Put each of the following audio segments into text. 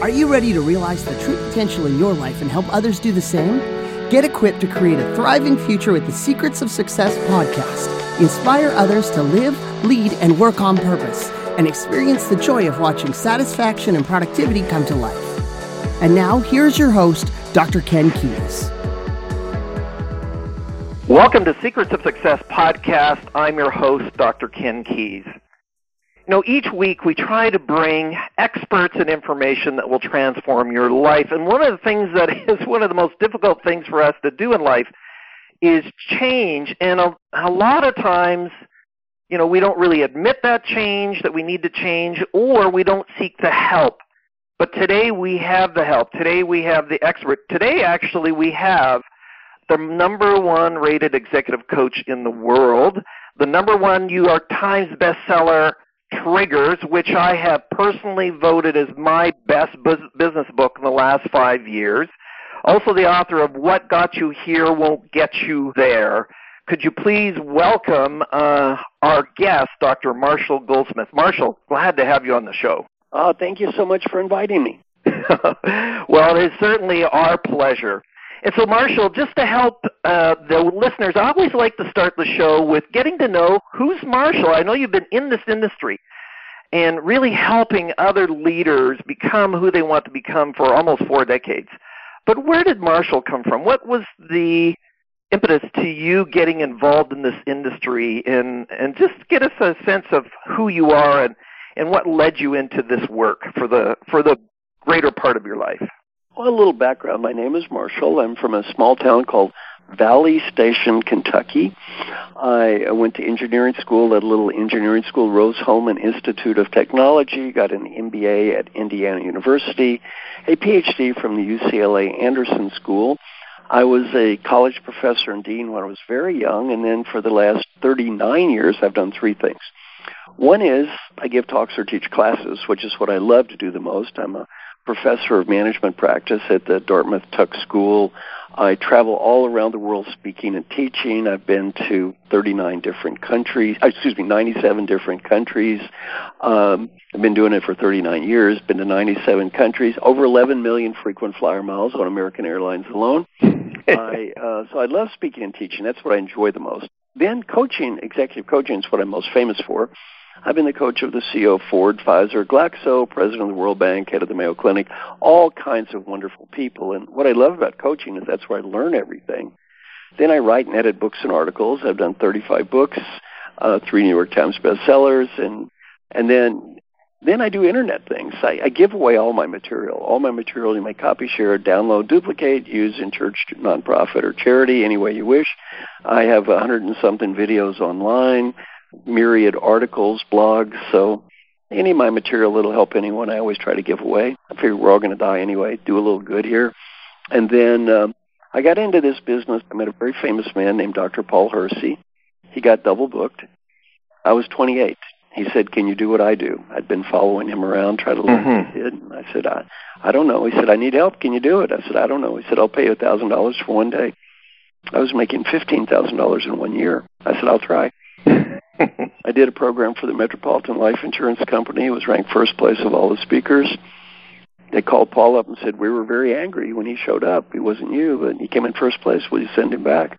Are you ready to realize the true potential in your life and help others do the same? Get equipped to create a thriving future with the Secrets of Success podcast. Inspire others to live, lead, and work on purpose, and experience the joy of watching satisfaction and productivity come to life. And now, here's your host, Dr. Ken Keis. Welcome to Secrets of Success podcast. I'm your host, Dr. Ken Keis. You know, each week we try to bring experts and information that will transform your life. And one of the things that is one of the most difficult things for us to do in life is change. And a, a lot of times, you know, we don't really admit that change, that we need to change, or we don't seek the help. But today we have the help. Today we have the expert. Today, actually, we have the number one rated executive coach in the world, the number one New York Times bestseller, Triggers, which I have personally voted as my best business book in the last five years. Also, the author of What Got You Here Won't Get You There. Could you please welcome uh, our guest, Dr. Marshall Goldsmith? Marshall, glad to have you on the show. Oh, thank you so much for inviting me. well, it is certainly our pleasure. And so, Marshall, just to help uh, the listeners, I always like to start the show with getting to know who's Marshall. I know you've been in this industry and really helping other leaders become who they want to become for almost four decades. But where did Marshall come from? What was the impetus to you getting involved in this industry and, and just get us a sense of who you are and, and what led you into this work for the, for the greater part of your life? Well, a little background. My name is Marshall. I'm from a small town called Valley Station, Kentucky. I went to engineering school at a little engineering school, Rose-Hulman Institute of Technology, got an MBA at Indiana University, a PhD from the UCLA Anderson School. I was a college professor and dean when I was very young, and then for the last 39 years, I've done three things. One is I give talks or teach classes, which is what I love to do the most. I'm a professor of management practice at the Dartmouth Tuck School. I travel all around the world speaking and teaching. I've been to 39 different countries, uh, excuse me, 97 different countries. Um, I've been doing it for 39 years, been to 97 countries, over 11 million frequent flyer miles on American Airlines alone. I, uh, so I love speaking and teaching. That's what I enjoy the most. Then coaching, executive coaching is what I'm most famous for. I've been the coach of the CEO of Ford, Pfizer, Glaxo, president of the World Bank, head of the Mayo Clinic, all kinds of wonderful people. And what I love about coaching is that's where I learn everything. Then I write and edit books and articles. I've done 35 books, uh, three New York Times bestsellers, and and then then I do internet things. I, I give away all my material. All my material you may copy, share, download, duplicate, use in church, nonprofit, or charity, any way you wish. I have a hundred and something videos online myriad articles, blogs. So any of my material that'll help anyone, I always try to give away. I figure we're all going to die anyway. Do a little good here. And then um, I got into this business. I met a very famous man named Dr. Paul Hersey. He got double booked. I was 28. He said, "Can you do what I do?" I'd been following him around, trying to learn mm-hmm. what he did. And I said, "I, I don't know." He said, "I need help. Can you do it?" I said, "I don't know." He said, "I'll pay you a thousand dollars for one day." I was making fifteen thousand dollars in one year. I said, "I'll try." I did a program for the Metropolitan Life Insurance Company. It was ranked first place of all the speakers. They called Paul up and said, We were very angry when he showed up. He wasn't you, but he came in first place. Will you send him back?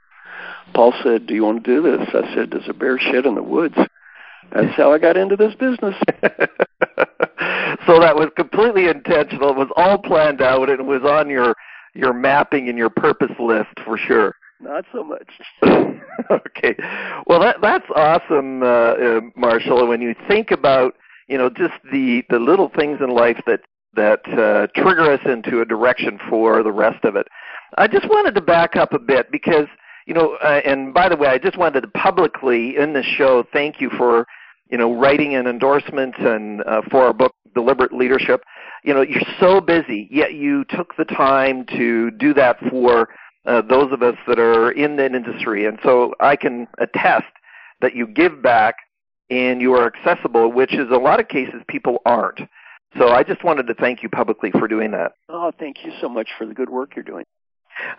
Paul said, Do you want to do this? I said, Does a bear shit in the woods? That's how I got into this business. so that was completely intentional. It was all planned out. And it was on your your mapping and your purpose list for sure. Not so much. okay. Well, that that's awesome, uh, uh, Marshall. When you think about, you know, just the the little things in life that that uh, trigger us into a direction for the rest of it. I just wanted to back up a bit because, you know, uh, and by the way, I just wanted to publicly in the show thank you for, you know, writing an endorsement and uh, for our book Deliberate Leadership. You know, you're so busy, yet you took the time to do that for uh, those of us that are in that industry. And so I can attest that you give back and you are accessible, which is a lot of cases people aren't. So I just wanted to thank you publicly for doing that. Oh, thank you so much for the good work you're doing.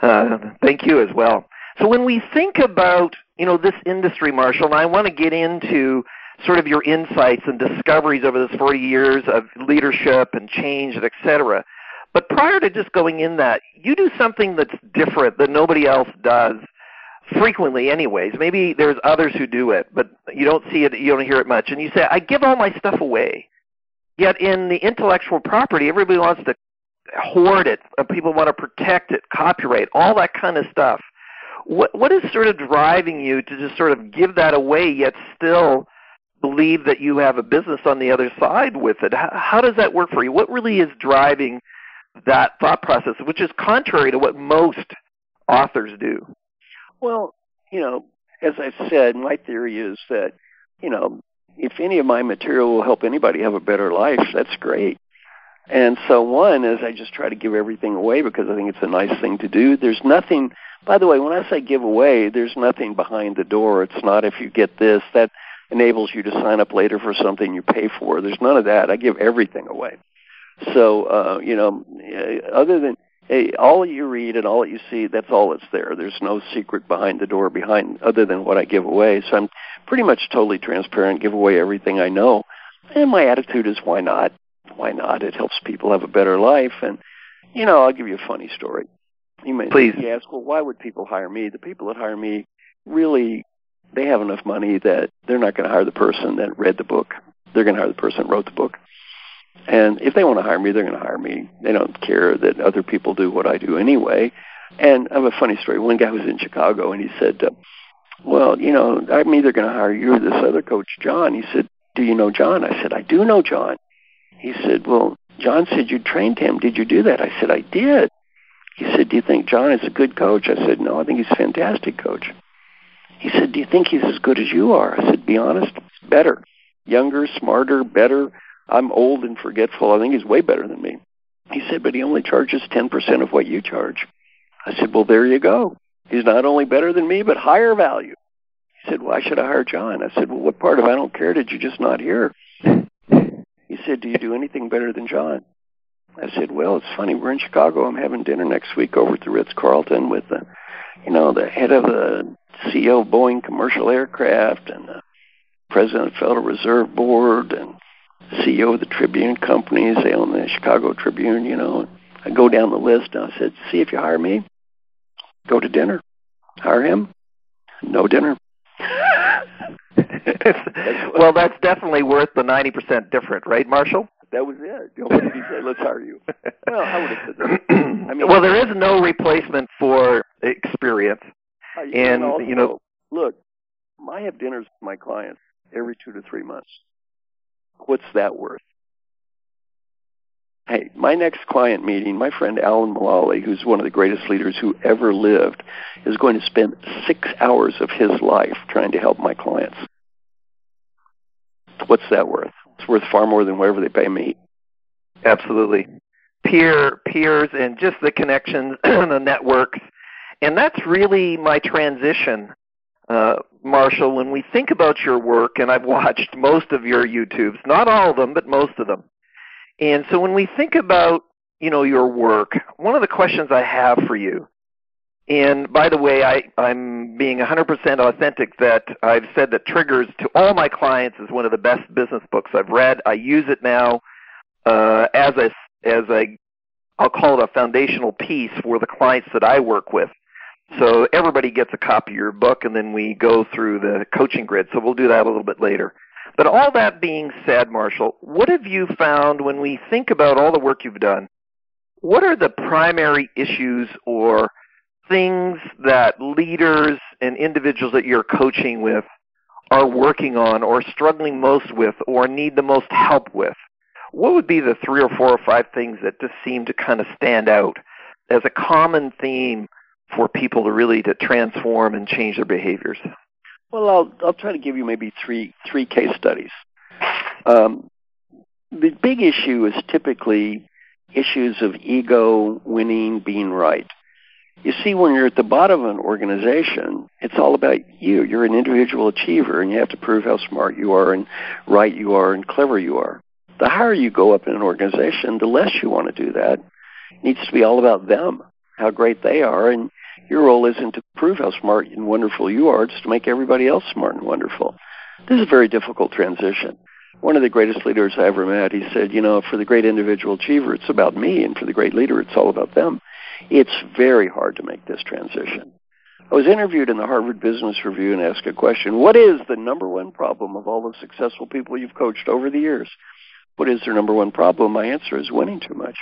Uh, thank you as well. So when we think about you know this industry, Marshall, and I want to get into sort of your insights and discoveries over this 40 years of leadership and change and et cetera. But prior to just going in that, you do something that's different that nobody else does frequently anyways. Maybe there's others who do it, but you don't see it, you don't hear it much. And you say, I give all my stuff away. Yet in the intellectual property, everybody wants to hoard it. Uh, people want to protect it, copyright, all that kind of stuff. What what is sort of driving you to just sort of give that away, yet still believe that you have a business on the other side with it? How, how does that work for you? What really is driving that thought process, which is contrary to what most authors do? Well, you know, as I said, my theory is that, you know, if any of my material will help anybody have a better life, that's great. And so one is I just try to give everything away because I think it's a nice thing to do. There's nothing by the way, when I say give away, there's nothing behind the door. It's not if you get this, that enables you to sign up later for something you pay for. There's none of that. I give everything away. So, uh, you know, other than hey, all you read and all that you see, that's all that's there. There's no secret behind the door behind other than what I give away. So I'm pretty much totally transparent, give away everything I know. And my attitude is why not? Why not? It helps people have a better life and you know, I'll give you a funny story. You may Please. ask, well, why would people hire me? The people that hire me really they have enough money that they're not going to hire the person that read the book. They're going to hire the person that wrote the book. And if they want to hire me, they're going to hire me. They don't care that other people do what I do anyway. And I have a funny story. One guy was in Chicago, and he said, uh, "Well, you know, I'm either going to hire you or this other coach, John." He said, "Do you know John?" I said, "I do know John." He said, "Well, John said you trained him. Did you do that?" I said, "I did." He said, "Do you think John is a good coach?" I said, "No, I think he's a fantastic coach." He said, "Do you think he's as good as you are?" I said, "Be honest, better, younger, smarter, better." I'm old and forgetful. I think he's way better than me. He said, but he only charges 10% of what you charge. I said, well, there you go. He's not only better than me, but higher value. He said, why should I hire John? I said, well, what part of I don't care did you just not hear? He said, do you do anything better than John? I said, well, it's funny. We're in Chicago. I'm having dinner next week over at the Ritz-Carlton with the, you know, the head of the CEO of Boeing Commercial Aircraft and the president of the Federal Reserve Board and CEO of the Tribune companies. They own the Chicago Tribune, you know. I go down the list and I said, see if you hire me. Go to dinner. Hire him. No dinner. well, that's definitely worth the 90% different, right, Marshall? That was it. You know, what did he say? Let's hire you. Well, I would have said that. I mean, well, there is no replacement for experience. and, also, you know, look, I have dinners with my clients every two to three months. What's that worth? Hey, my next client meeting, my friend Alan Mulally, who's one of the greatest leaders who ever lived, is going to spend six hours of his life trying to help my clients. What's that worth? It's worth far more than whatever they pay me. Absolutely. Peer peers and just the connections, and the networks. And that's really my transition uh, Marshall, when we think about your work, and I've watched most of your YouTubes, not all of them, but most of them. And so when we think about, you know, your work, one of the questions I have for you, and by the way, I, I'm being 100% authentic that I've said that Triggers to all my clients is one of the best business books I've read. I use it now uh, as a, as a, I'll call it a foundational piece for the clients that I work with. So everybody gets a copy of your book, and then we go through the coaching grid. So we'll do that a little bit later. But all that being said, Marshall, what have you found when we think about all the work you've done? What are the primary issues or things that leaders and individuals that you're coaching with are working on or struggling most with or need the most help with? What would be the three or four or five things that just seem to kind of stand out as a common theme for people to really to transform and change their behaviors? Well, I'll I'll try to give you maybe three three case studies. Um, the big issue is typically issues of ego, winning, being right. You see, when you're at the bottom of an organization, it's all about you. You're an individual achiever, and you have to prove how smart you are, and right you are, and clever you are. The higher you go up in an organization, the less you want to do that. It needs to be all about them, how great they are, and your role isn't to prove how smart and wonderful you are, it's to make everybody else smart and wonderful. This is a very difficult transition. One of the greatest leaders I ever met, he said, you know, for the great individual achiever, it's about me, and for the great leader, it's all about them. It's very hard to make this transition. I was interviewed in the Harvard Business Review and asked a question, what is the number one problem of all the successful people you've coached over the years? What is their number one problem? My answer is winning too much.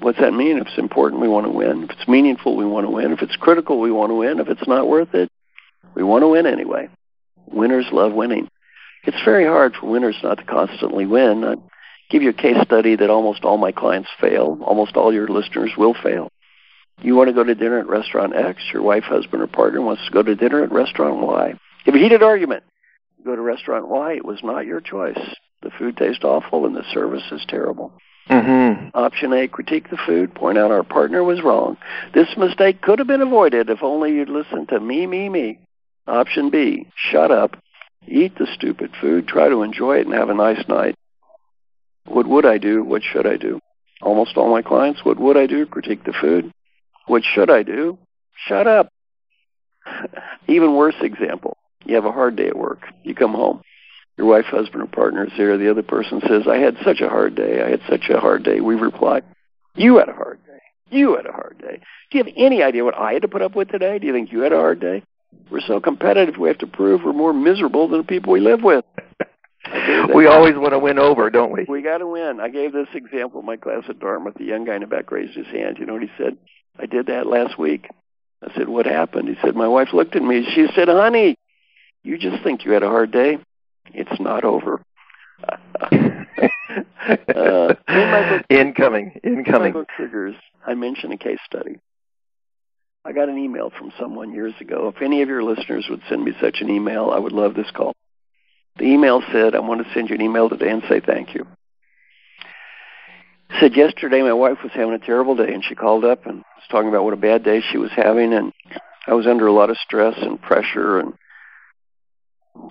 What's that mean? If it's important, we want to win. If it's meaningful, we want to win. If it's critical, we want to win. If it's not worth it, we want to win anyway. Winners love winning. It's very hard for winners not to constantly win. I give you a case study that almost all my clients fail. Almost all your listeners will fail. You want to go to dinner at restaurant X. Your wife, husband, or partner wants to go to dinner at restaurant Y. You have a heated argument. You go to restaurant Y. It was not your choice. The food tastes awful and the service is terrible. Mm-hmm. Option A, critique the food, point out our partner was wrong. This mistake could have been avoided if only you'd listened to me, me, me. Option B, shut up, eat the stupid food, try to enjoy it, and have a nice night. What would I do? What should I do? Almost all my clients, what would I do? Critique the food. What should I do? Shut up. Even worse example. You have a hard day at work. You come home your wife, husband, or partner is there. The other person says, I had such a hard day. I had such a hard day. We reply, You had a hard day. You had a hard day. Do you have any idea what I had to put up with today? Do you think you had a hard day? We're so competitive, we have to prove we're more miserable than the people we live with. we always want to win over, don't we? We got to win. I gave this example in my class at Dartmouth. The young guy in the back raised his hand. You know what he said? I did that last week. I said, What happened? He said, My wife looked at me. She said, Honey, you just think you had a hard day. It's not over. uh, in my book, incoming, incoming. In my book Triggers, I mention a case study. I got an email from someone years ago. If any of your listeners would send me such an email, I would love this call. The email said, I want to send you an email today and say thank you. Said yesterday my wife was having a terrible day and she called up and was talking about what a bad day she was having and I was under a lot of stress and pressure and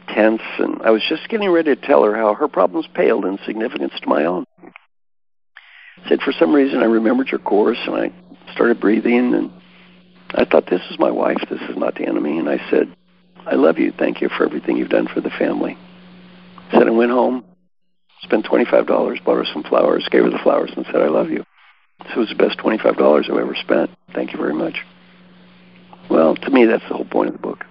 tense, and I was just getting ready to tell her how her problems paled in significance to my own. I said, for some reason, I remembered your course, and I started breathing, and I thought, this is my wife, this is not the enemy. And I said, I love you. Thank you for everything you've done for the family. I said, I went home, spent $25, bought her some flowers, gave her the flowers, and said, I love you. It was the best $25 I've ever spent. Thank you very much. Well, to me, that's the whole point of the book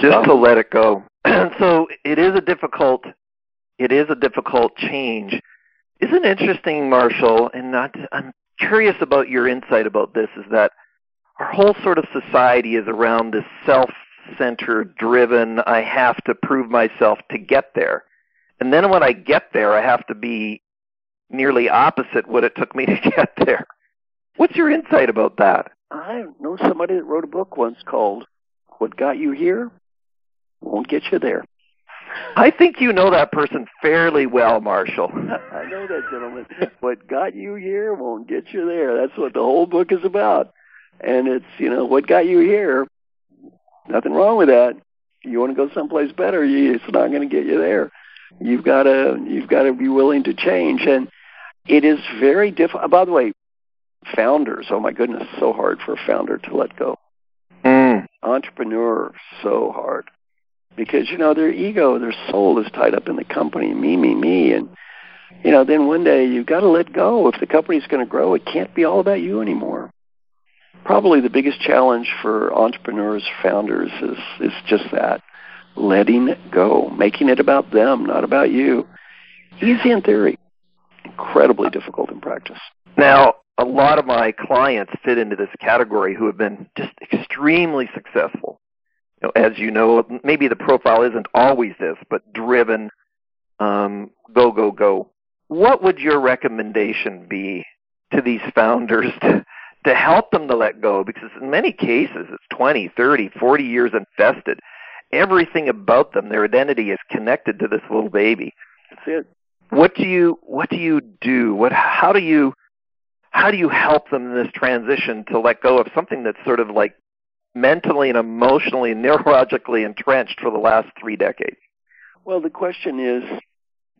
just to let it go. so it is a difficult it is a difficult change. Isn't interesting, Marshall, and not I'm curious about your insight about this is that our whole sort of society is around this self-centered, driven, I have to prove myself to get there. And then when I get there, I have to be nearly opposite what it took me to get there. What's your insight about that? I know somebody that wrote a book once called What Got You Here won't get you there. I think you know that person fairly well, Marshall. I know that gentleman. what got you here won't get you there. That's what the whole book is about. And it's, you know, what got you here, nothing wrong with that. You want to go someplace better, it's not going to get you there. You've got to you've got to be willing to change and it is very difficult. By the way, founders, oh my goodness, so hard for a founder to let go. Mm. Entrepreneur, so hard because you know their ego, their soul is tied up in the company, me, me, me, and you know then one day you've got to let go. If the company's going to grow, it can't be all about you anymore. Probably the biggest challenge for entrepreneurs, founders is is just that, letting go, making it about them, not about you. Easy in theory, incredibly difficult in practice. Now, a lot of my clients fit into this category who have been just extremely successful know, as you know, maybe the profile isn't always this, but driven, um, go, go, go. What would your recommendation be to these founders to, to help them to let go? Because in many cases, it's 20, 30, 40 years invested. Everything about them, their identity is connected to this little baby. That's it. What do you what do you do? What how do you how do you help them in this transition to let go of something that's sort of like mentally and emotionally and neurologically entrenched for the last three decades? Well, the question is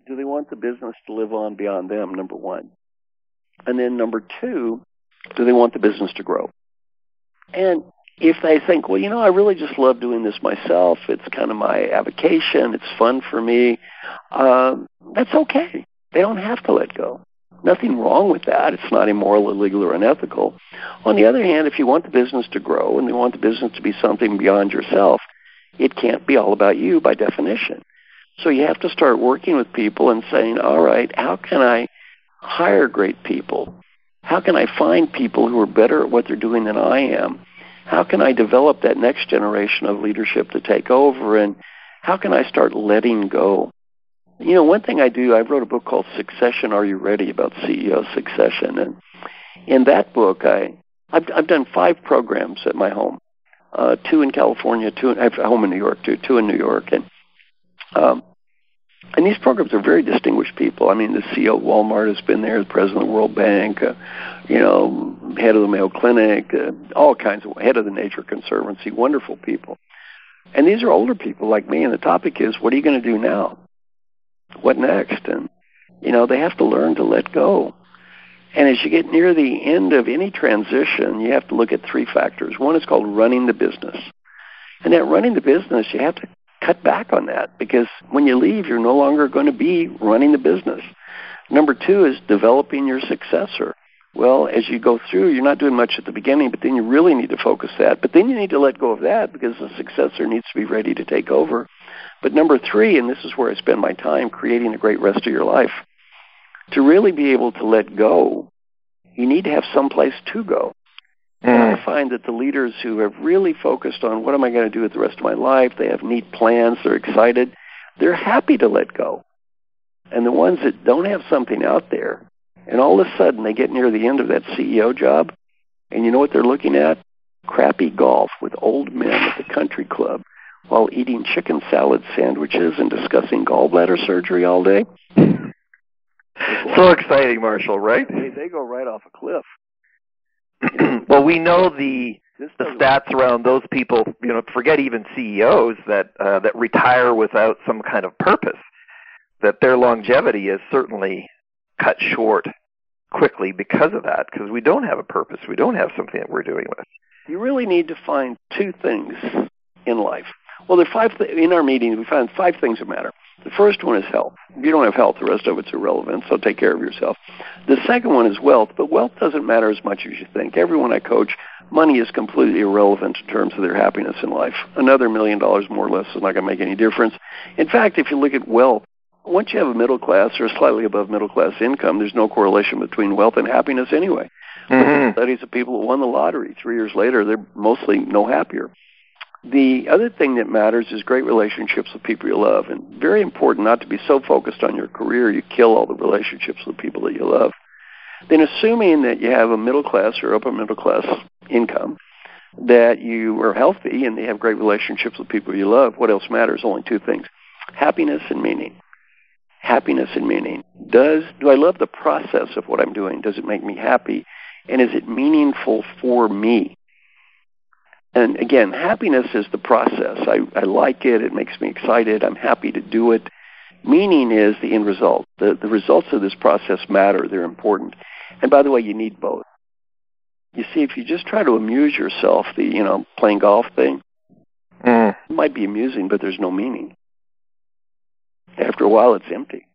do they want the business to live on beyond them, number one? And then number two, do they want the business to grow? And If they think, well, you know, I really just love doing this myself, it's kind of my avocation, it's fun for me, uh, that's okay. They don't have to let go. Nothing wrong with that. It's not immoral, illegal, or unethical. On the other hand, if you want the business to grow and you want the business to be something beyond yourself, it can't be all about you by definition. So you have to start working with people and saying, all right, how can I hire great people? How can I find people who are better at what they're doing than I am? How can I develop that next generation of leadership to take over? And how can I start letting go? You know, one thing I do, I wrote a book called Succession Are You Ready about CEO succession. And in that book, I, I've, I've done five programs at my home. Uh, two in California, two in, I have a home in New York, too, two in New York. And um, and these programs are very distinguished people. I mean, the CEO of Walmart has been there, the president of the World Bank, uh, you know, head of the Mayo Clinic, uh, all kinds of head of the Nature Conservancy, wonderful people. And these are older people like me, and the topic is, what are you going to do now? What next? And you know, they have to learn to let go. And as you get near the end of any transition, you have to look at three factors. One is called running the business. And that running the business, you have to cut back on that because when you leave, you're no longer going to be running the business. Number two is developing your successor. Well, as you go through, you're not doing much at the beginning, but then you really need to focus that. But then you need to let go of that because the successor needs to be ready to take over. But number three, and this is where I spend my time, creating a great rest of your life. To really be able to let go, you need to have some place to go. And I mm. find that the leaders who have really focused on what am I going to do with the rest of my life, they have neat plans, they're excited, they're happy to let go. And the ones that don't have something out there, and all of a sudden they get near the end of that CEO job, and you know what they're looking at? Crappy golf with old men at the country club while eating chicken salad sandwiches and discussing gallbladder surgery all day. so exciting, Marshall, right? They, they go right off a cliff. well, we know the the stats around those people. You know, forget even CEOs that uh, that retire without some kind of purpose. That their longevity is certainly cut short quickly because of that. Because we don't have a purpose. We don't have something that we're doing with. You really need to find two things in life. Well, there are five th- in our meeting. We found five things that matter. The first one is health. If you don't have health, the rest of it's irrelevant, so take care of yourself. The second one is wealth, but wealth doesn't matter as much as you think. Everyone I coach, money is completely irrelevant in terms of their happiness in life. Another million dollars more or less is not going to make any difference. In fact, if you look at wealth, once you have a middle class or slightly above middle class income, there's no correlation between wealth and happiness anyway. Mm-hmm. Studies of people who won the lottery three years later, they're mostly no happier. The other thing that matters is great relationships with people you love, and very important not to be so focused on your career you kill all the relationships with people that you love. Then, assuming that you have a middle class or upper middle class income, that you are healthy and you have great relationships with people you love, what else matters? Only two things happiness and meaning. Happiness and meaning. Does do I love the process of what I'm doing? Does it make me happy? And is it meaningful for me? And again, happiness is the process. I, I like it. It makes me excited. I'm happy to do it. Meaning is the end result. The, the results of this process matter. They're important. And by the way, you need both. You see, if you just try to amuse yourself, the, you know, playing golf thing, mm. it might be amusing, but there's no meaning. After a while, it's empty.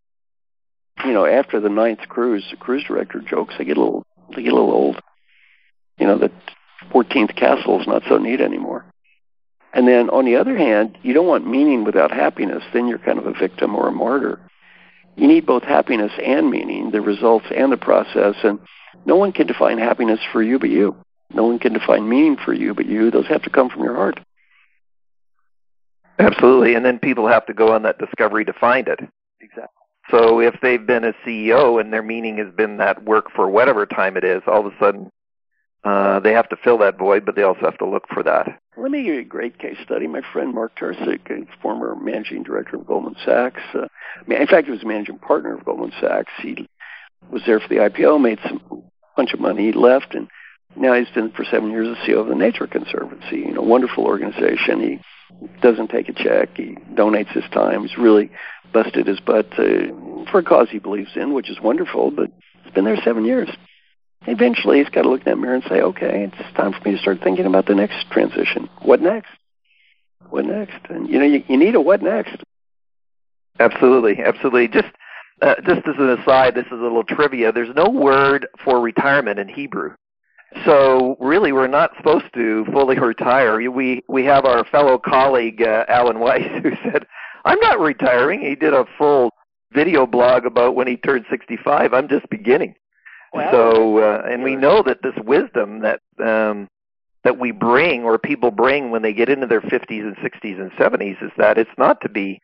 You know, after the ninth cruise, the cruise director jokes, they get a little, they get a little old. You know, that 14th castle is not so neat anymore. And then on the other hand, you don't want meaning without happiness. Then you're kind of a victim or a martyr. You need both happiness and meaning, the results and the process. And no one can define happiness for you but you. No one can define meaning for you but you. Those have to come from your heart. Absolutely. And then people have to go on that discovery to find it. Exactly. So if they've been a CEO and their meaning has been that work for whatever time it is, all of a sudden uh, they have to fill that void, but they also have to look for that. Let me give you a great case study. My friend Mark Tercek, a former managing director of Goldman Sachs, uh, in fact, he was a managing partner of Goldman Sachs. He was there for the IPO, made some bunch of money, he left, and now he's been for seven years the CEO of the Nature Conservancy. You know, wonderful organization. He doesn't take a check. He donates his time. He's really busted his butt for a cause he believes in, which is wonderful. But he's been there seven years Eventually, he's got to look in that mirror and say, okay, it's time for me to start thinking about the next transition. What next? What next? And you know, you, you need a what next. Absolutely, absolutely. Just uh, just as an aside, this is a little trivia. There's no word for retirement in Hebrew. So really, we're not supposed to fully retire. We we have our fellow colleague uh, Alan Weiss who said, "I'm not retiring." He did a full video blog about when he turned 65. I'm just beginning. Wow. So, uh, and we know that this wisdom that um, that we bring, or people bring when they get into their 50s and 60s and 70s, is that it's not to be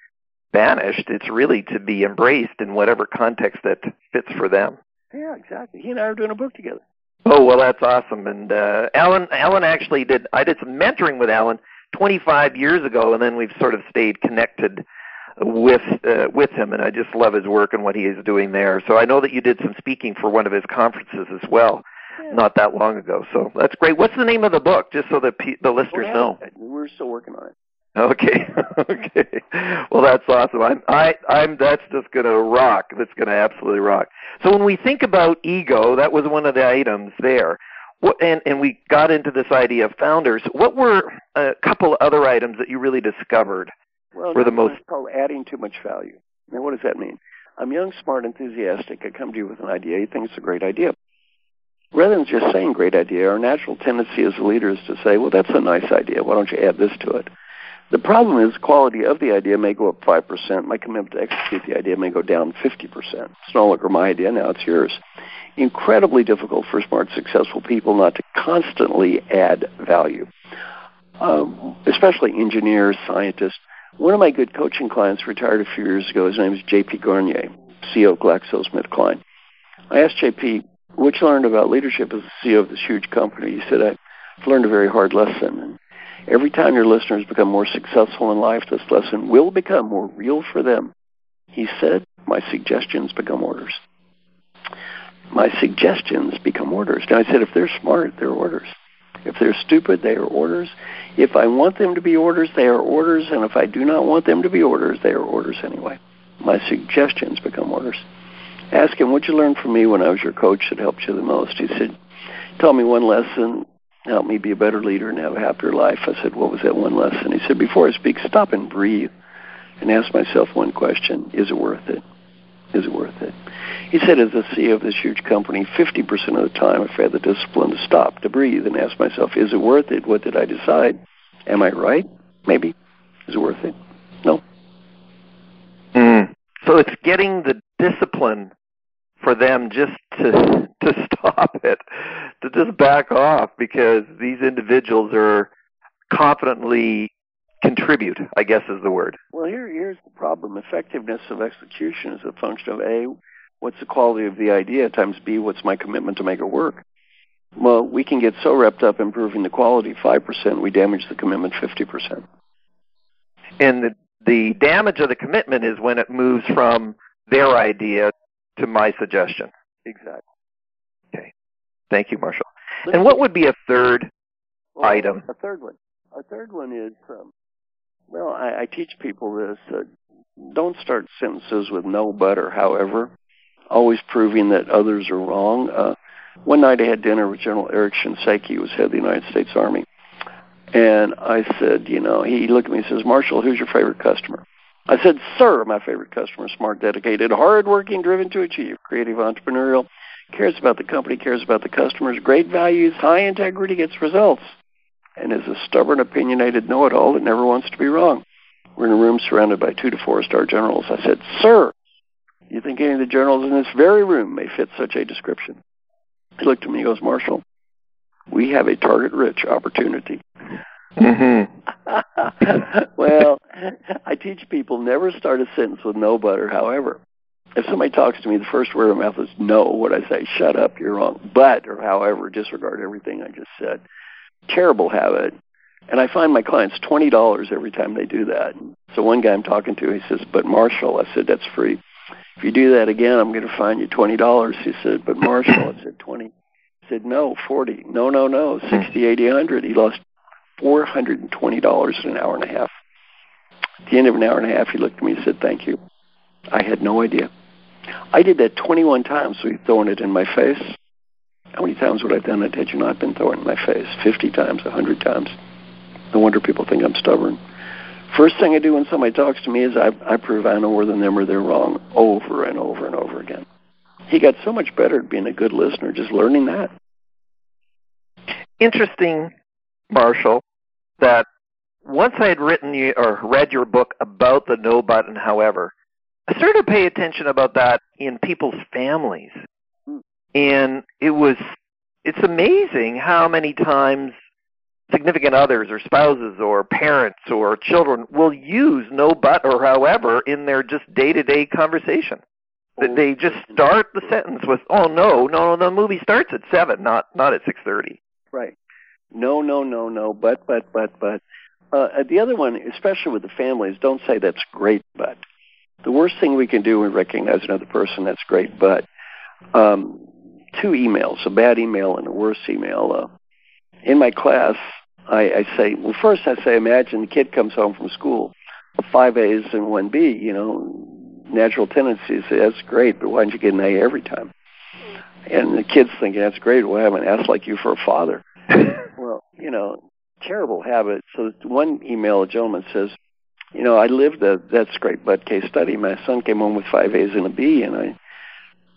banished. It's really to be embraced in whatever context that fits for them. Yeah, exactly. He and I are doing a book together. Oh well, that's awesome. And uh, Alan, Alan actually did. I did some mentoring with Alan 25 years ago, and then we've sort of stayed connected with uh, with him, and I just love his work and what he is doing there. So I know that you did some speaking for one of his conferences as well, yeah. not that long ago. So that's great. What's the name of the book, just so that pe- the listeners well, know? We're still working on it. Okay, okay. Well, that's awesome. I'm, I, I'm. That's just going to rock. That's going to absolutely rock. So when we think about ego, that was one of the items there. What, and, and we got into this idea of founders. What were a couple other items that you really discovered well, were the most? It's called adding too much value. Now, what does that mean? I'm young, smart, enthusiastic. I come to you with an idea. You think it's a great idea. Rather than just saying great idea, our natural tendency as a leader is to say, well, that's a nice idea. Why don't you add this to it? The problem is quality of the idea may go up 5%. My commitment to execute the idea may go down 50%. It's no longer my idea, now it's yours. Incredibly difficult for smart, successful people not to constantly add value, um, especially engineers, scientists. One of my good coaching clients retired a few years ago. His name is J.P. Garnier, CEO of GlaxoSmithKline. I asked J.P., what you learned about leadership as the CEO of this huge company? He said, I've learned a very hard lesson. And Every time your listeners become more successful in life, this lesson will become more real for them. He said, My suggestions become orders. My suggestions become orders. Now, I said, if they're smart, they're orders. If they're stupid, they are orders. If I want them to be orders, they are orders. And if I do not want them to be orders, they are orders anyway. My suggestions become orders. Ask him, what'd you learn from me when I was your coach that helped you the most? He said, tell me one lesson help me be a better leader and have a happier life. I said, what was that one lesson? He said, before I speak, stop and breathe and ask myself one question. Is it worth it? Is it worth it? He said, as the CEO of this huge company, 50% of the time I've had the discipline to stop, to breathe, and ask myself, is it worth it? What did I decide? Am I right? Maybe. Is it worth it? No. Mm. So it's getting the discipline for them just to to stop it, to just back off because these individuals are confidently contribute, I guess is the word. Well, here here's the problem. Effectiveness of execution is a function of A, what's the quality of the idea, times B, what's my commitment to make it work. Well, we can get so wrapped up improving the quality 5%, we damage the commitment 50%. And the, the damage of the commitment is when it moves from their idea to my suggestion. Exactly. Okay. Thank you, Marshall. and what would be a third well, item? A third one. A third one is, um, well, I, I teach people this. Uh, don't start sentences with no, but, or however, always proving that others are wrong. Uh, one night I had dinner with General Eric Shinseki, who was head of the United States Army. And I said, you know, he looked at me and says, Marshall, who's your favorite customer? I said, Sir, my favorite customer, smart, dedicated, hardworking, driven to achieve, creative, entrepreneurial, cares about the company, cares about the customers, great values, high integrity, gets results, and is a stubborn, opinionated know it all that never wants to be wrong. We're in a room surrounded by two to four star generals. I said, Sir, you think any of the generals in this very room may fit such a description? He looked at me and goes, Marshall, we have a target rich opportunity. Mm-hmm. well, I teach people never start a sentence with no but or however. If somebody talks to me, the first word of mouth is no. What I say, shut up, you're wrong. But or however, disregard everything I just said. Terrible habit. And I find my clients twenty dollars every time they do that. So one guy I'm talking to, he says, "But Marshall," I said, "That's free. If you do that again, I'm going to fine you twenty dollars." He said, "But Marshall," I said, 20 He said, "No, forty. No, no, no, sixty, hmm. eighty, hundred. He lost $420 in an hour and a half. At the end of an hour and a half, he looked at me and said, Thank you. I had no idea. I did that 21 times, so he'd thrown it in my face. I many times would I have done it had you not been throwing it in my face? 50 times, 100 times. No wonder people think I'm stubborn. First thing I do when somebody talks to me is I, I prove I know more than them or they're wrong over and over and over again. He got so much better at being a good listener just learning that. Interesting, Marshall, that once I had written you or read your book about the no button, however, I started to pay attention about that in people's families. And it was it's amazing how many times significant others or spouses or parents or children will use no but or however in their just day-to-day conversation. That they just start the sentence with, "Oh no, no, no, the movie starts at 7, not not at 6:30." Right. No, no, no, no, but but but but uh, the other one, especially with the families, don't say that's great, but the worst thing we can do when recognize another person that's great, but um, two emails, a bad email and a worse email. Uh, in my class, I, I say, well, first I say, imagine the kid comes home from school, five A's and one B. You know, natural tendencies. That's great, but why don't you get an A every time? And the kid's thinking, that's great. Haven't I asked like you for a father? well, you know, terrible habit. So one email, a gentleman says, you know, I lived a that's great but case study. My son came home with five A's and a B, and I,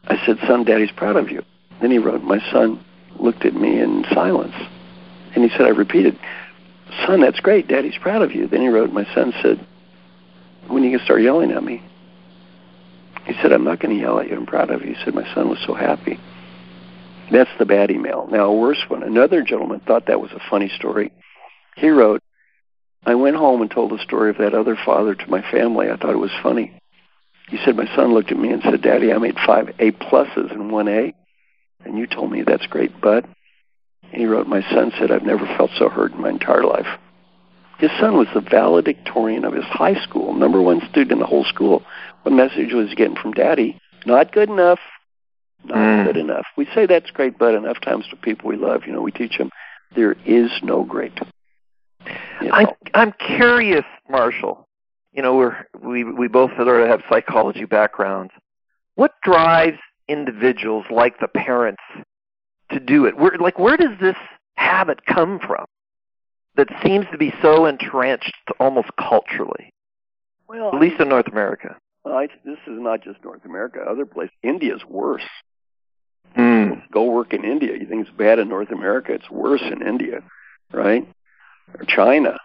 I said, son, Daddy's proud of you. Then he wrote, my son looked at me in silence, and he said, I repeated, son, that's great. Daddy's proud of you. Then he wrote, my son said, when are you gonna start yelling at me? He said, I'm not going to yell at you. I'm proud of you. He said, my son was so happy. That's the bad email. Now, a worse one. Another gentleman thought that was a funny story. He wrote, I went home and told the story of that other father to my family. I thought it was funny. He said, my son looked at me and said, Daddy, I made five A pluses and one A. And you told me that's great, bud. And he wrote, my son said, I've never felt so hurt in my entire life. His son was the valedictorian of his high school, number one student in the whole school. What message was he getting from daddy? Not good enough. Not mm. good enough. We say that's great, but enough times to people we love. You know, we teach them there is no great. You know? I'm I'm curious, Marshall. You know, we're we we both sort of have psychology backgrounds. What drives individuals like the parents to do it? Where like where does this habit come from? That seems to be so entrenched almost culturally. Well, at least in North America. Well, I, this is not just North America. Other places, India's worse. Mm. Go work in India. You think it's bad in North America? It's worse in India, right? or China.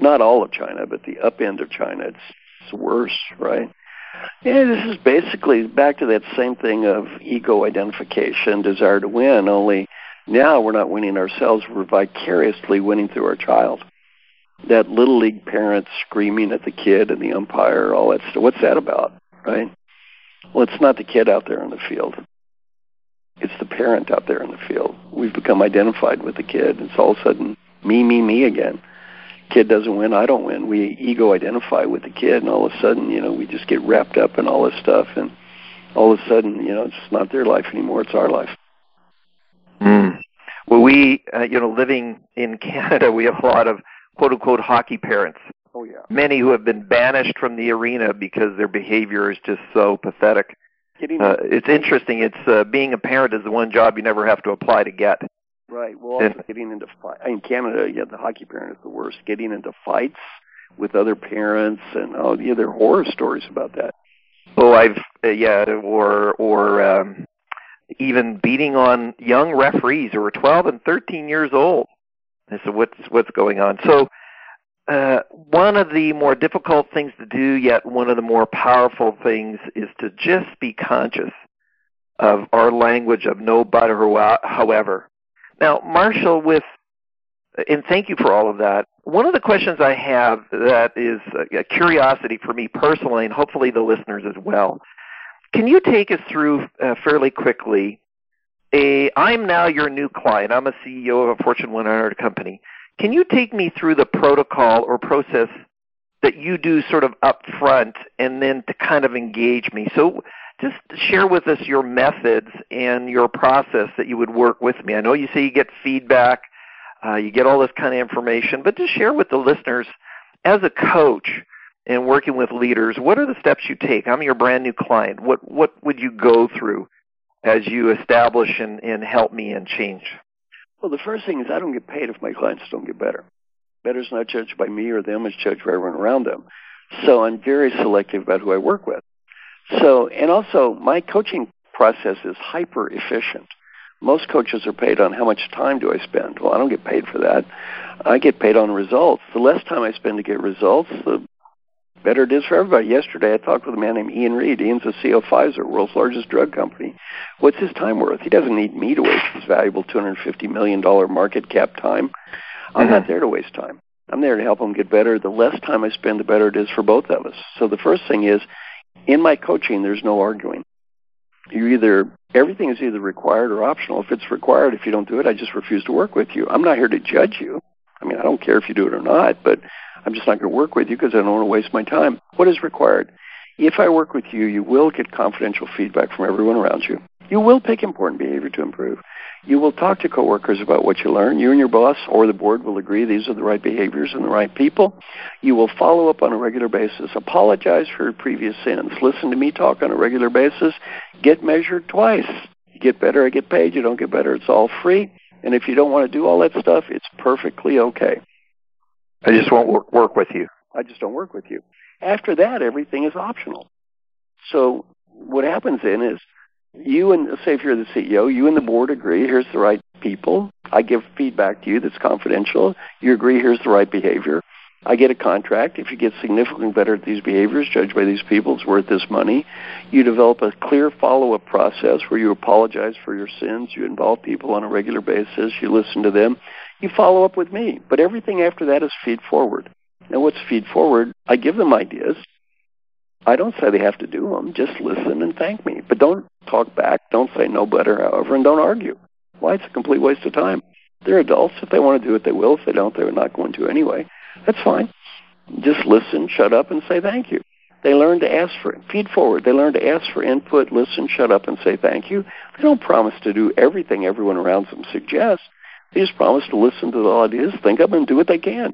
Not all of China, but the up end of China. It's, it's worse, right? Yeah, this is basically back to that same thing of ego identification, desire to win, only now we're not winning ourselves, we're vicariously winning through our child. That little league parent screaming at the kid and the umpire, all that stuff. What's that about, right? Well, it's not the kid out there in the field. It's the parent out there in the field. We've become identified with the kid. It's all of a sudden me, me, me again. Kid doesn't win, I don't win. We ego identify with the kid, and all of a sudden, you know, we just get wrapped up in all this stuff, and all of a sudden, you know, it's not their life anymore; it's our life. Mm. Well, we, uh, you know, living in Canada, we have a lot of quote unquote hockey parents. Oh yeah. Many who have been banished from the arena because their behavior is just so pathetic. Uh, it's interesting. It's uh, being a parent is the one job you never have to apply to get. Right. Well, also getting into fight in Canada, yeah, the hockey parent is the worst. Getting into fights with other parents, and oh, yeah, there are horror stories about that. Oh, I've uh, yeah, or or um, even beating on young referees who are 12 and 13 years old. And so what's what's going on? So uh, one of the more difficult things to do, yet one of the more powerful things, is to just be conscious of our language of no but or however. Now, Marshall, with and thank you for all of that. One of the questions I have that is a curiosity for me personally, and hopefully the listeners as well. Can you take us through uh, fairly quickly? A, I'm now your new client. I'm a CEO of a Fortune 100 company. Can you take me through the protocol or process that you do sort of up front and then to kind of engage me? So just share with us your methods and your process that you would work with me. I know you say you get feedback, uh, you get all this kind of information, but just share with the listeners as a coach and working with leaders, what are the steps you take? I'm your brand new client. What what would you go through as you establish and, and help me and change? Well, the first thing is I don't get paid if my clients don't get better. Better is not judged by me or them; it's judged by everyone around them. So I'm very selective about who I work with. So, and also my coaching process is hyper efficient. Most coaches are paid on how much time do I spend. Well, I don't get paid for that. I get paid on results. The less time I spend to get results, the better it is for everybody. Yesterday, I talked with a man named Ian Read. Ian's the CEO of Pfizer, world's largest drug company. What's his time worth? He doesn't need me to waste his valuable $250 million market cap time. I'm mm-hmm. not there to waste time. I'm there to help him get better. The less time I spend, the better it is for both of us. So the first thing is, in my coaching, there's no arguing. You either everything is either required or optional. If it's required, if you don't do it, I just refuse to work with you. I'm not here to judge you. I mean, I don't care if you do it or not, but I'm just not going to work with you because I don't want to waste my time. What is required? If I work with you, you will get confidential feedback from everyone around you. You will pick important behavior to improve. You will talk to coworkers about what you learn. You and your boss or the board will agree these are the right behaviors and the right people. You will follow up on a regular basis. Apologize for your previous sins. Listen to me talk on a regular basis. Get measured twice. You get better, I get paid. You don't get better, it's all free. And if you don't want to do all that stuff, it's perfectly okay. I just won't work, work with you. I just don't work with you. After that, everything is optional. So what happens then is you and say if you're the CEO, you and the board agree here's the right people. I give feedback to you that's confidential. You agree here's the right behavior. I get a contract. If you get significantly better at these behaviors, judged by these people, it's worth this money. You develop a clear follow-up process where you apologize for your sins. You involve people on a regular basis. You listen to them. You follow up with me. But everything after that is feed forward. Now, what's feed forward? I give them ideas. I don't say they have to do them. Just listen and thank me. But don't talk back. Don't say no better, however, and don't argue. Why? It's a complete waste of time. They're adults. If they want to do it, they will. If they don't, they're not going to anyway. That's fine. Just listen, shut up, and say thank you. They learn to ask for it. Feed forward. They learn to ask for input, listen, shut up, and say thank you. They don't promise to do everything everyone around them suggests. They just promise to listen to the ideas, think them, and do what they can.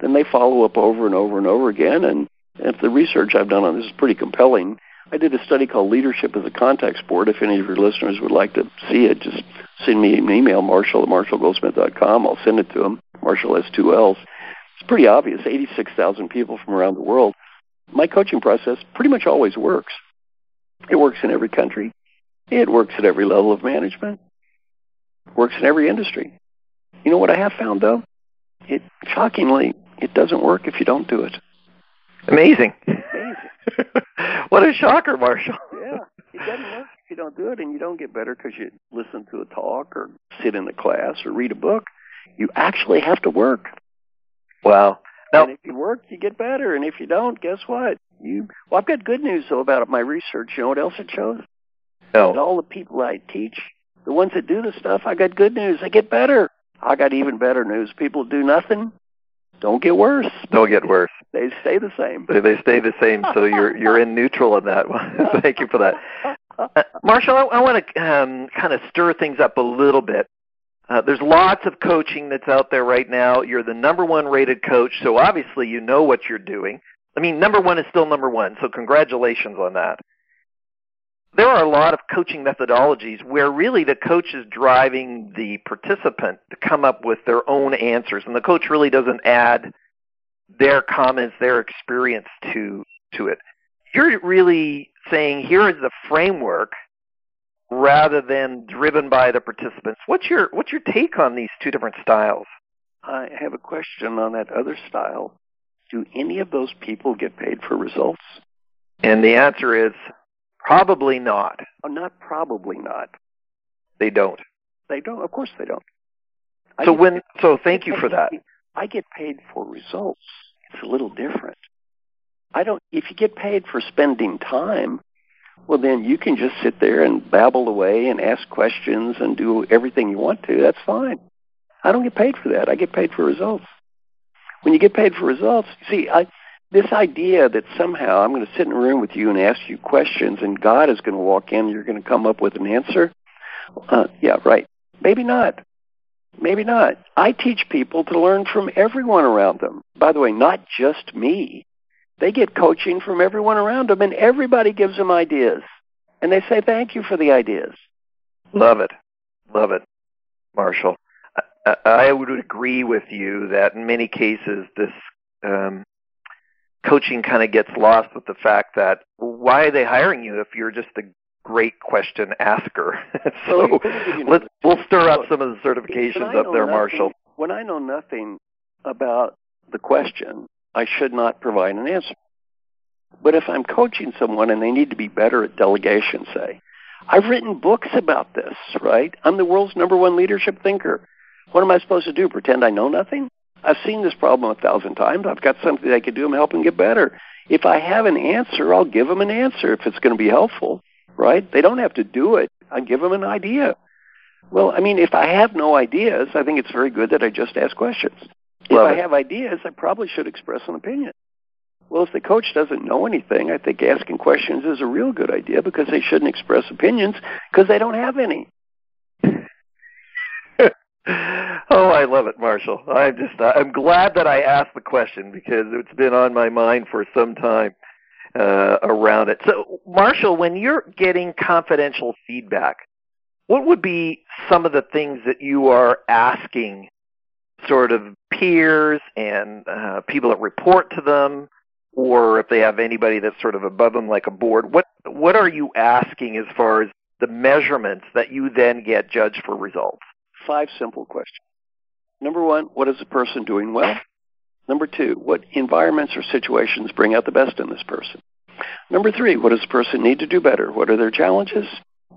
Then they follow up over and over and over again, and if the research I've done on this is pretty compelling, I did a study called Leadership as a Contact Sport. If any of your listeners would like to see it, just send me an email, marshall at marshallgoldsmith.com. I'll send it to them. Marshall has two L's. It's pretty obvious. 86,000 people from around the world. My coaching process pretty much always works. It works in every country. It works at every level of management. It works in every industry. You know what I have found, though? It shockingly, it doesn't work if you don't do it. Amazing. Amazing. what a shocker, Marshall. yeah, it doesn't work if you don't do it, and you don't get better because you listen to a talk or sit in a class or read a book. You actually have to work. Wow. Now, and if you work, you get better, and if you don't, guess what? You. Well, I've got good news though about my research. You know what else it shows? No. That all the people I teach, the ones that do the stuff, I got good news. They get better. I got even better news. People do nothing, don't get worse. Don't get worse. They stay the same. They, they stay the same. So you're you're in neutral in that. Thank you for that, uh, Marshall. I, I want to um, kind of stir things up a little bit. Uh, there's lots of coaching that's out there right now. You're the number one rated coach, so obviously you know what you're doing. I mean, number one is still number one, so congratulations on that there are a lot of coaching methodologies where really the coach is driving the participant to come up with their own answers, and the coach really doesn't add their comments, their experience to to it. You're really saying here is the framework rather than driven by the participants. What's your what's your take on these two different styles? I have a question on that other style. Do any of those people get paid for results? And the answer is Probably not. Oh, not probably not. They don't. They don't. Of course they don't. so when so thank you for that. I get paid for results. It's a little different. I don't if you get paid for spending time, well then you can just sit there and babble away and ask questions and do everything you want to. That's fine. I don't get paid for that. I get paid for results. When you get paid for results, see, I this idea that somehow I'm going to sit in a room with you and ask you questions and God is going to walk in and you're going to come up with an answer. Uh, yeah, right. Maybe not. Maybe not. I teach people to learn from everyone around them. By the way, not just me. They get coaching from everyone around them and everybody gives them ideas. And they say thank you for the ideas. Love it. Love it, Marshall. I, I would agree with you that in many cases this um, coaching kind of gets lost with the fact that why are they hiring you if you're just a great question asker? so let's we'll stir up some of the certifications up there, nothing, Marshall. When I know nothing about the question, I should not provide an answer. But if I'm coaching someone and they need to be better at delegation, say, I've written books about this, right? I'm the world's number one leadership thinker. What am I supposed to do? Pretend I know nothing? I've seen this problem a thousand times. I've got something I can do. to help them get better. If I have an answer, I'll give them an answer if it's going to be helpful, right? They don't have to do it. I give them an idea. Well, I mean, if I have no ideas, I think it's very good that I just ask questions. If. I have ideas, I probably should express an opinion. Well, if the coach doesn't know anything, I think asking questions is a real good idea because they shouldn't express opinions because they don't have any. Oh, I love it, Marshall. I'm just I'm glad that I asked the question because it's been on my mind for some time uh, around it. So, Marshall, when you're getting confidential feedback, what would be some of the things that you are asking sort of peers and uh, people that report to them, or if they have anybody that's sort of above them, like a board? What what are you asking as far as the measurements that you then get judged for results? Five simple questions. Number one, what is the person doing well? Number two, what environments or situations bring out the best in this person? Number three, what does the person need to do better? What are their challenges?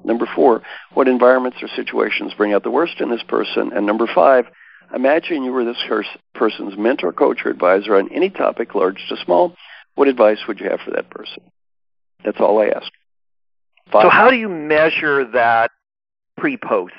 Number four, what environments or situations bring out the worst in this person? And number five, imagine you were this person's mentor, coach, or advisor on any topic, large to small. What advice would you have for that person? That's all I ask. Five. So, how do you measure that pre post?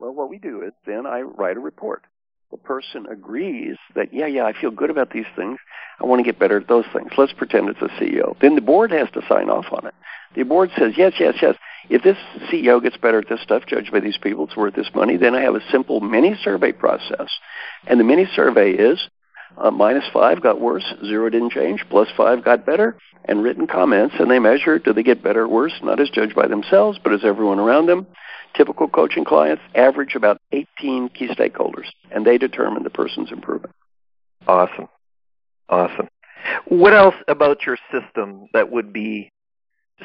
Well, what we do is then I write a report. The person agrees that, yeah, yeah, I feel good about these things. I want to get better at those things. Let's pretend it's a CEO. Then the board has to sign off on it. The board says, yes, yes, yes. If this CEO gets better at this stuff, judged by these people, it's worth this money. Then I have a simple mini survey process. And the mini survey is uh, minus five got worse, zero didn't change, plus five got better, and written comments. And they measure do they get better or worse, not as judged by themselves, but as everyone around them. Typical coaching clients average about 18 key stakeholders, and they determine the person's improvement. Awesome. Awesome. What else about your system that would be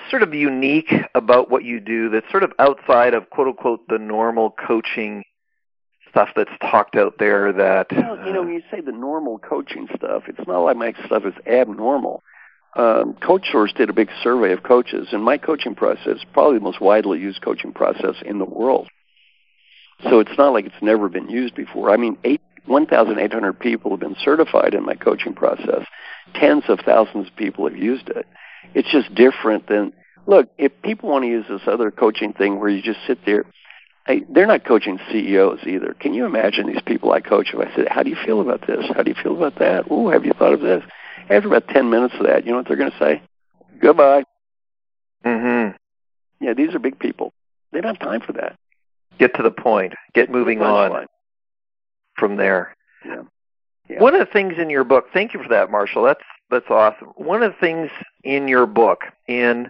sort of unique about what you do that's sort of outside of quote unquote the normal coaching stuff that's talked out there that well, you know when you say the normal coaching stuff it's not like my stuff is abnormal um, Coach Source did a big survey of coaches, and my coaching process is probably the most widely used coaching process in the world. So it's not like it's never been used before. I mean, 1,800 people have been certified in my coaching process. Tens of thousands of people have used it. It's just different than, look, if people want to use this other coaching thing where you just sit there, I, they're not coaching CEOs either. Can you imagine these people I coach? If I said, how do you feel about this? How do you feel about that? Ooh, have you thought of this? After about 10 minutes of that, you know what they're going to say? Goodbye. Mm-hmm. Yeah, these are big people. They don't have time for that. Get to the point. Get moving on Punchline. from there. Yeah. Yeah. One of the things in your book, thank you for that, Marshall. That's that's awesome. One of the things in your book, and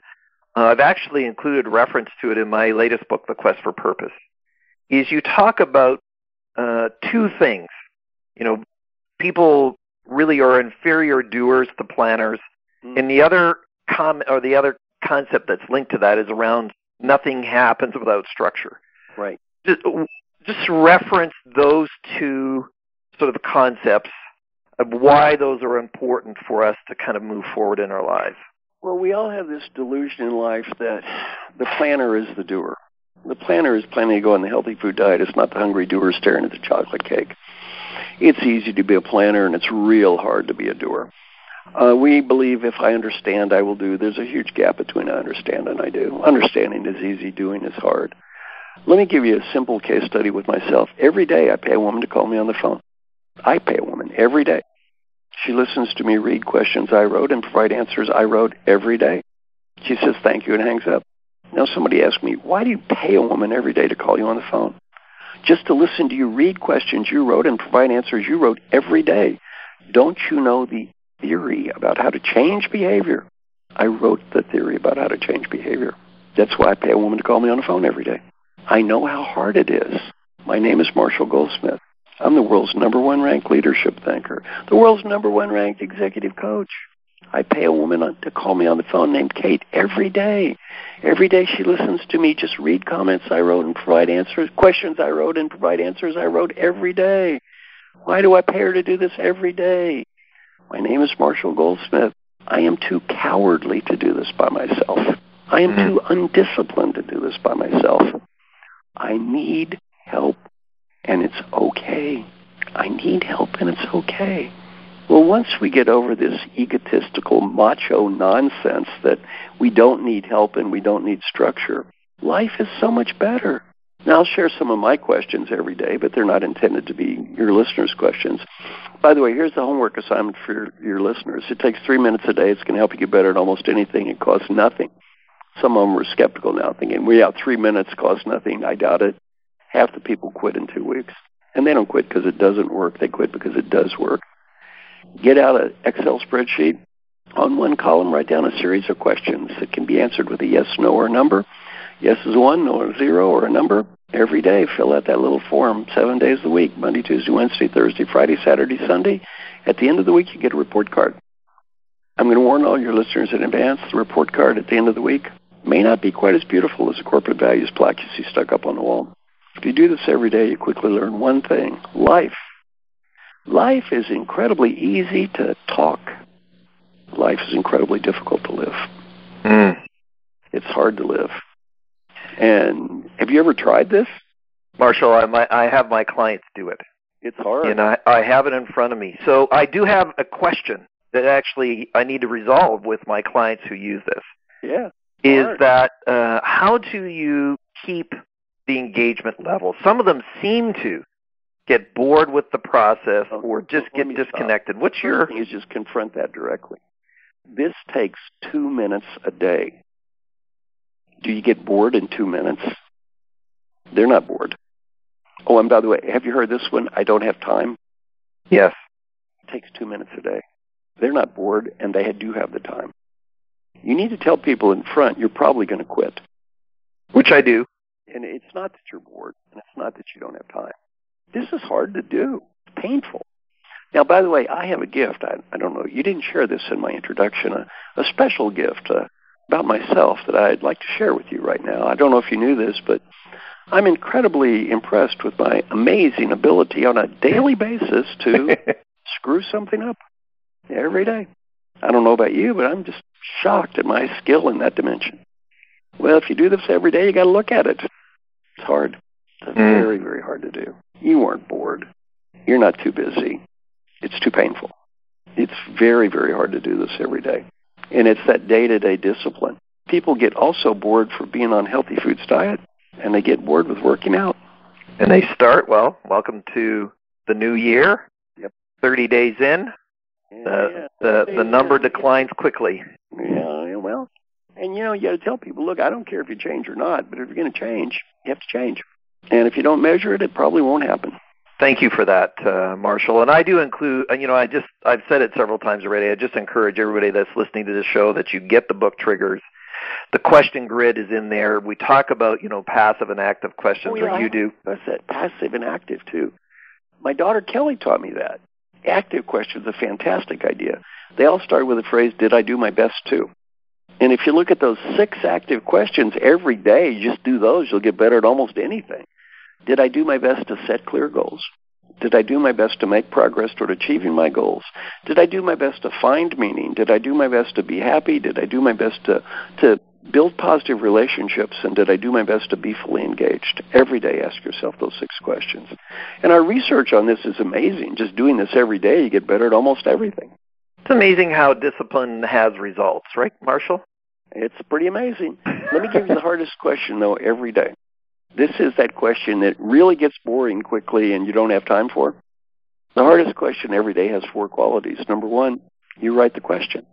uh, I've actually included reference to it in my latest book, The Quest for Purpose, is you talk about uh, two things. You know, people really are inferior doers to planners, Mm. and the other com or the other concept that's linked to that is around nothing happens without structure. Right. Just, just reference those two sort of concepts of why those are important for us to kind of move forward in our lives. Well, we all have this delusion in life that the planner is the doer. The planner is planning to go on the healthy food diet. It's not the hungry doer staring at the chocolate cake. It's easy to be a planner, and it's real hard to be a doer. Uh, we believe if I understand, I will do. There's a huge gap between I understand and I do. Understanding is easy, doing is hard. Let me give you a simple case study with myself. Every day I pay a woman to call me on the phone. I pay a woman every day. She listens to me read questions I wrote and provide answers I wrote every day. She says thank you and hangs up. Now somebody asked me, why do you pay a woman every day to call you on the phone? Just to listen to you read questions you wrote and provide answers you wrote every day. Don't you know the theory about how to change behavior? I wrote the theory about how to change behavior. That's why I pay a woman to call me on the phone every day. I know how hard it is. My name is Marshall Goldsmith. I'm the world's number one ranked leadership thinker, the world's number one ranked executive coach. I pay a woman to call me on the phone named Kate every day. Every day she listens to me just read comments I wrote and provide answers, questions I wrote and provide answers I wrote every day. Why do I pay her to do this every day? My name is Marshall Goldsmith. I am too cowardly to do this by myself. I am too mm-hmm. undisciplined to do this by myself. I need help, and it's okay. I need help, and it's okay. Well, once we get over this egotistical, macho nonsense that we don't need help and we don't need structure, life is so much better. Now, I'll share some of my questions every day, but they're not intended to be your listeners' questions. By the way, here's the homework assignment for your, your listeners. It takes three minutes a day. It's going to help you get better at almost anything. It costs nothing. Some of them are skeptical now, thinking, well, yeah, three minutes costs nothing. I doubt it. Half the people quit in two weeks. And they don't quit because it doesn't work. They quit because it does work. Get out an Excel spreadsheet. On one column, write down a series of questions that can be answered with a yes, no, or number. Yes is one, no is zero, or a number. Every day, fill out that little form seven days a week Monday, Tuesday, Wednesday, Thursday, Friday, Saturday, Sunday. At the end of the week, you get a report card. I'm going to warn all your listeners in advance the report card at the end of the week may not be quite as beautiful as a corporate values plaque you see stuck up on the wall. If you do this every day, you quickly learn one thing life Life is incredibly easy to talk. Life is incredibly difficult to live. Mm. It's hard to live. And have you ever tried this? Marshall, I, my, I have my clients do it. It's hard. And I, I have it in front of me. So I do have a question that actually I need to resolve with my clients who use this. Yeah. Is hard. that uh, how do you keep the engagement level? Some of them seem to get bored with the process or just get disconnected? Stop. What's your thing is just confront that directly. This takes two minutes a day. Do you get bored in two minutes? They're not bored. Oh, and by the way, have you heard this one? I don't have time. Yes. It takes two minutes a day. They're not bored, and they do have the time. You need to tell people in front you're probably going to quit. Which I do. And it's not that you're bored, and it's not that you don't have time. This is hard to do. It's painful. Now, by the way, I have a gift. I, I don't know. You didn't share this in my introduction. A, a special gift uh, about myself that I'd like to share with you right now. I don't know if you knew this, but I'm incredibly impressed with my amazing ability on a daily basis to screw something up every day. I don't know about you, but I'm just shocked at my skill in that dimension. Well, if you do this every day, you got to look at it. It's hard. Mm. very, very hard to do. You aren't bored. You're not too busy. It's too painful. It's very, very hard to do this every day. And it's that day-to-day discipline. People get also bored for being on healthy foods diet, and they get bored with working out. And they start, well, welcome to the new year. Yep. 30 days in, yeah, the, yeah. the, the number declines quickly. Yeah, well, and you know, you got to tell people, look, I don't care if you change or not, but if you're going to change, you have to change. And if you don't measure it, it probably won't happen. Thank you for that, uh, Marshall. And I do include, you know, I just I've said it several times already. I just encourage everybody that's listening to this show that you get the book triggers. The question grid is in there. We talk about, you know, passive and active questions, oh, yeah, or you do. That's it, passive and active too. My daughter Kelly taught me that. Active questions, a fantastic idea. They all start with the phrase, "Did I do my best to?" And if you look at those six active questions every day, just do those, you'll get better at almost anything. Did I do my best to set clear goals? Did I do my best to make progress toward achieving my goals? Did I do my best to find meaning? Did I do my best to be happy? Did I do my best to, to build positive relationships? And did I do my best to be fully engaged? Every day, ask yourself those six questions. And our research on this is amazing. Just doing this every day, you get better at almost everything. It's amazing how discipline has results, right, Marshall? It's pretty amazing. Let me give you the hardest question, though, every day. This is that question that really gets boring quickly and you don't have time for. The hardest question every day has four qualities. Number one, you write the question.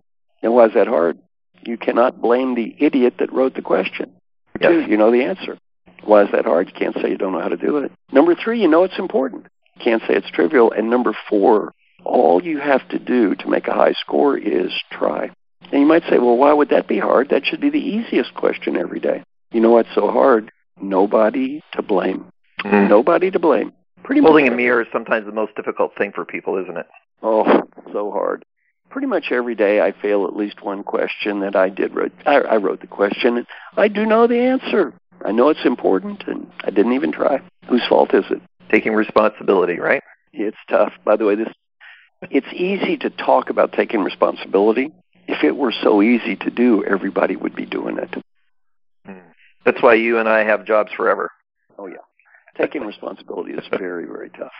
Now, why is that hard? You cannot blame the idiot that wrote the question. Yes. Two, you know the answer. Why is that hard? You can't say you don't know how to do it. Number three, you know it's important. You can't say it's trivial. And number four, all you have to do to make a high score is try. And you might say, well, why would that be hard? That should be the easiest question every day. You know what's so hard? Nobody to blame. Mm. Nobody to blame. Pretty Holding much a mirror is sometimes the most difficult thing for people, isn't it? Oh, so hard. Pretty much every day I fail at least one question that I did wrote. I, I wrote the question. And I do know the answer. I know it's important, and I didn't even try. Whose fault is it? Taking responsibility, right? It's tough. By the way, this it's easy to talk about taking responsibility. If it were so easy to do, everybody would be doing it. That's why you and I have jobs forever. Oh yeah. Taking responsibility is very, very tough.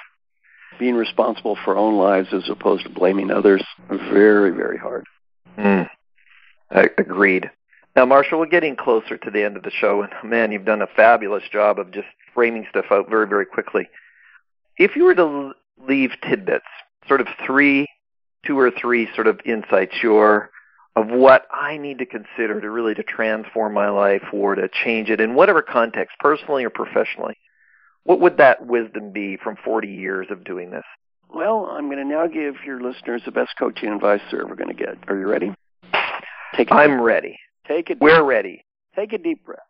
Being responsible for our own lives as opposed to blaming others, very, very hard. Mm. I agreed. Now, Marshall, we're getting closer to the end of the show, and man, you've done a fabulous job of just framing stuff out very, very quickly. If you were to leave tidbits, sort of three, two or three sort of insights, your of what I need to consider to really to transform my life or to change it in whatever context, personally or professionally, what would that wisdom be from 40 years of doing this? Well, I'm going to now give your listeners the best coaching advice they're ever going to get. Are you ready? Take a I'm ready. Take it. We're ready. Take a deep breath.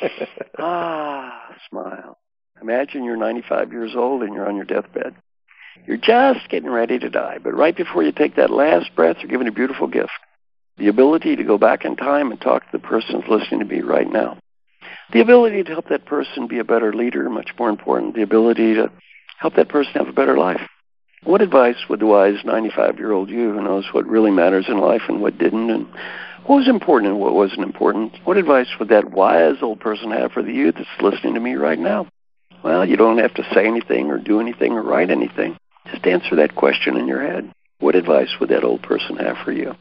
ah, smile. Imagine you're 95 years old and you're on your deathbed. You're just getting ready to die, but right before you take that last breath, you're given a beautiful gift. The ability to go back in time and talk to the person who's listening to me right now. The ability to help that person be a better leader, much more important, the ability to help that person have a better life. What advice would the wise 95 year old you who knows what really matters in life and what didn't, and what was important and what wasn't important, what advice would that wise old person have for the youth that's listening to me right now? Well, you don't have to say anything or do anything or write anything. Just answer that question in your head. What advice would that old person have for you?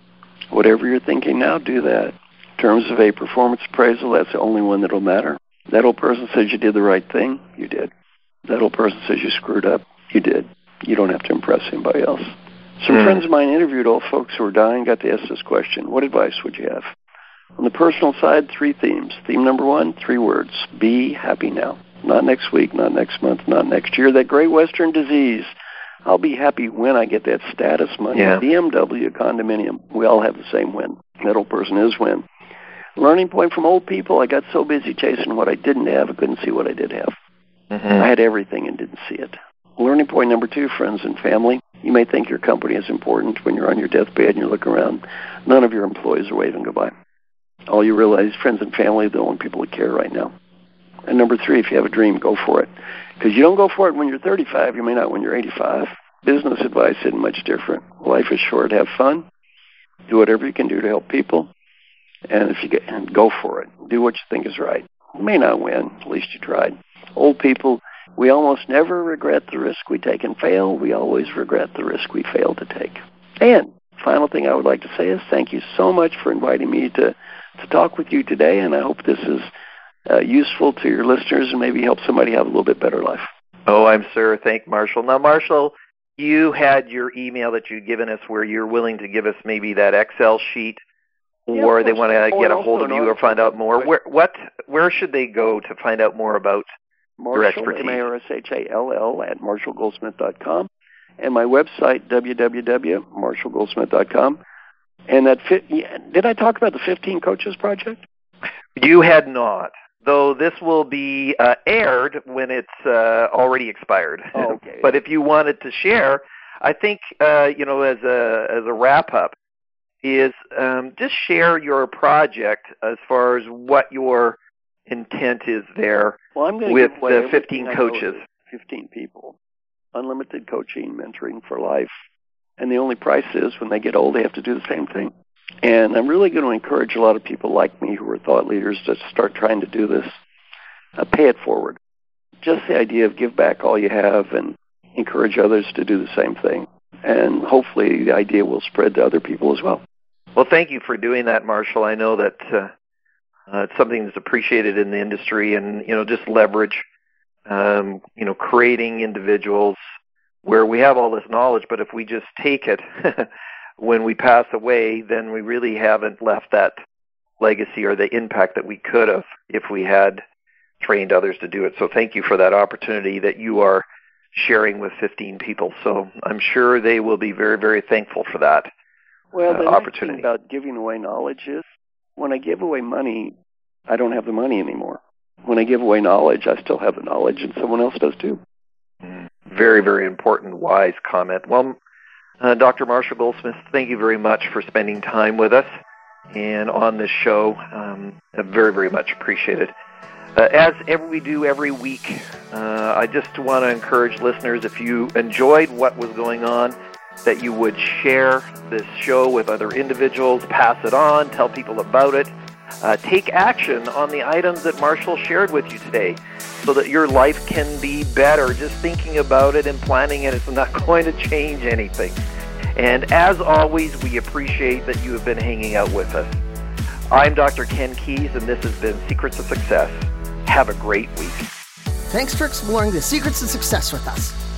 Whatever you're thinking now, do that. In terms of a performance appraisal, that's the only one that'll matter. That old person says you did the right thing, you did. That old person says you screwed up, you did. You don't have to impress anybody else. Some Hmm. friends of mine interviewed old folks who were dying, got to ask this question. What advice would you have? On the personal side, three themes. Theme number one, three words. Be happy now. Not next week, not next month, not next year. That great Western disease. I'll be happy when I get that status money. Yeah. BMW condominium. We all have the same win. That old person is win. Learning point from old people, I got so busy chasing what I didn't have, I couldn't see what I did have. I Mhm. had everything and didn't see it. Learning point number two, friends and family. You may think your company is important when you're on your deathbed and you look around. None of your employees are waving goodbye. All you realize, friends and family, are the only people that care right now. And number three, if you have a dream, go for it. Because you don't go for it when you're 35, you may not when you're 85. Business advice isn't much different. Life is short. Have fun. Do whatever you can do to help people. And if you get, and go for it. Do what you think is right. You may not win. At least you tried. Old people, we almost never regret the risk we take and fail. We always regret the risk we fail to take. And final thing I would like to say is thank you so much for inviting me to, to talk with you today. And I hope this is uh, useful to your listeners and maybe help somebody have a little bit better life. Oh, I'm sure. Thank Marshall. Now, Marshall, you had your email that you'd given us where you're willing to give us maybe that Excel sheet, Yeah, or of they want to get a hold of you or find out more. Where what where should they go to find out more about? Marshall, expertise. M-A-R-S-H-A-L-L, at marshallgoldsmith.com. And my website, www.marshallgoldsmith.com. And that, fi- yeah, did I talk about the 15 Coaches Project? You had not, though. This will be uh, aired when it's uh, already expired. Oh, okay. but if you wanted to share, I think uh, you know as a as a wrap up is um, just share your project as far as what your intent is there. Well, I'm With the 15 coaches. 15 people. Unlimited coaching, mentoring for life. And the only price is when they get old, they have to do the same thing. And I'm really going to encourage a lot of people like me who are thought leaders to start trying to do this. Uh, pay it forward. Just the idea of give back all you have and encourage others to do the same thing. And hopefully the idea will spread to other people as well. Well, thank you for doing that, Marshall. I know that uh, uh, it's something that's appreciated in the industry, and you know, just leverage, um, you know, creating individuals where we have all this knowledge, but if we just take it when we pass away, then we really haven't left that legacy or the impact that we could have if we had trained others to do it. So, thank you for that opportunity that you are sharing with 15 people. So, I'm sure they will be very, very thankful for that. Well, uh, the nice opportunity. thing about giving away knowledge is when I give away money, I don't have the money anymore. when I give away knowledge, I still have the knowledge, and someone else does too. Mm, very, very important, wise comment. Well, uh, Dr. Marshall Goldsmith, thank you very much for spending time with us and on this show. Um, very, very much appreciated. Uh, as we do every week, uh, I just want to encourage listeners if you enjoyed what was going on, that you would share this show with other individuals, pass it on, tell people about it. Uh, take action on the items that Marshall shared with you today so that your life can be better. Just thinking about it and planning it is not going to change anything. And as always, we appreciate that you have been hanging out with us. I'm Dr. Ken Keis, and this has been Secrets of Success. Have a great week. Thanks for exploring the secrets of success with us.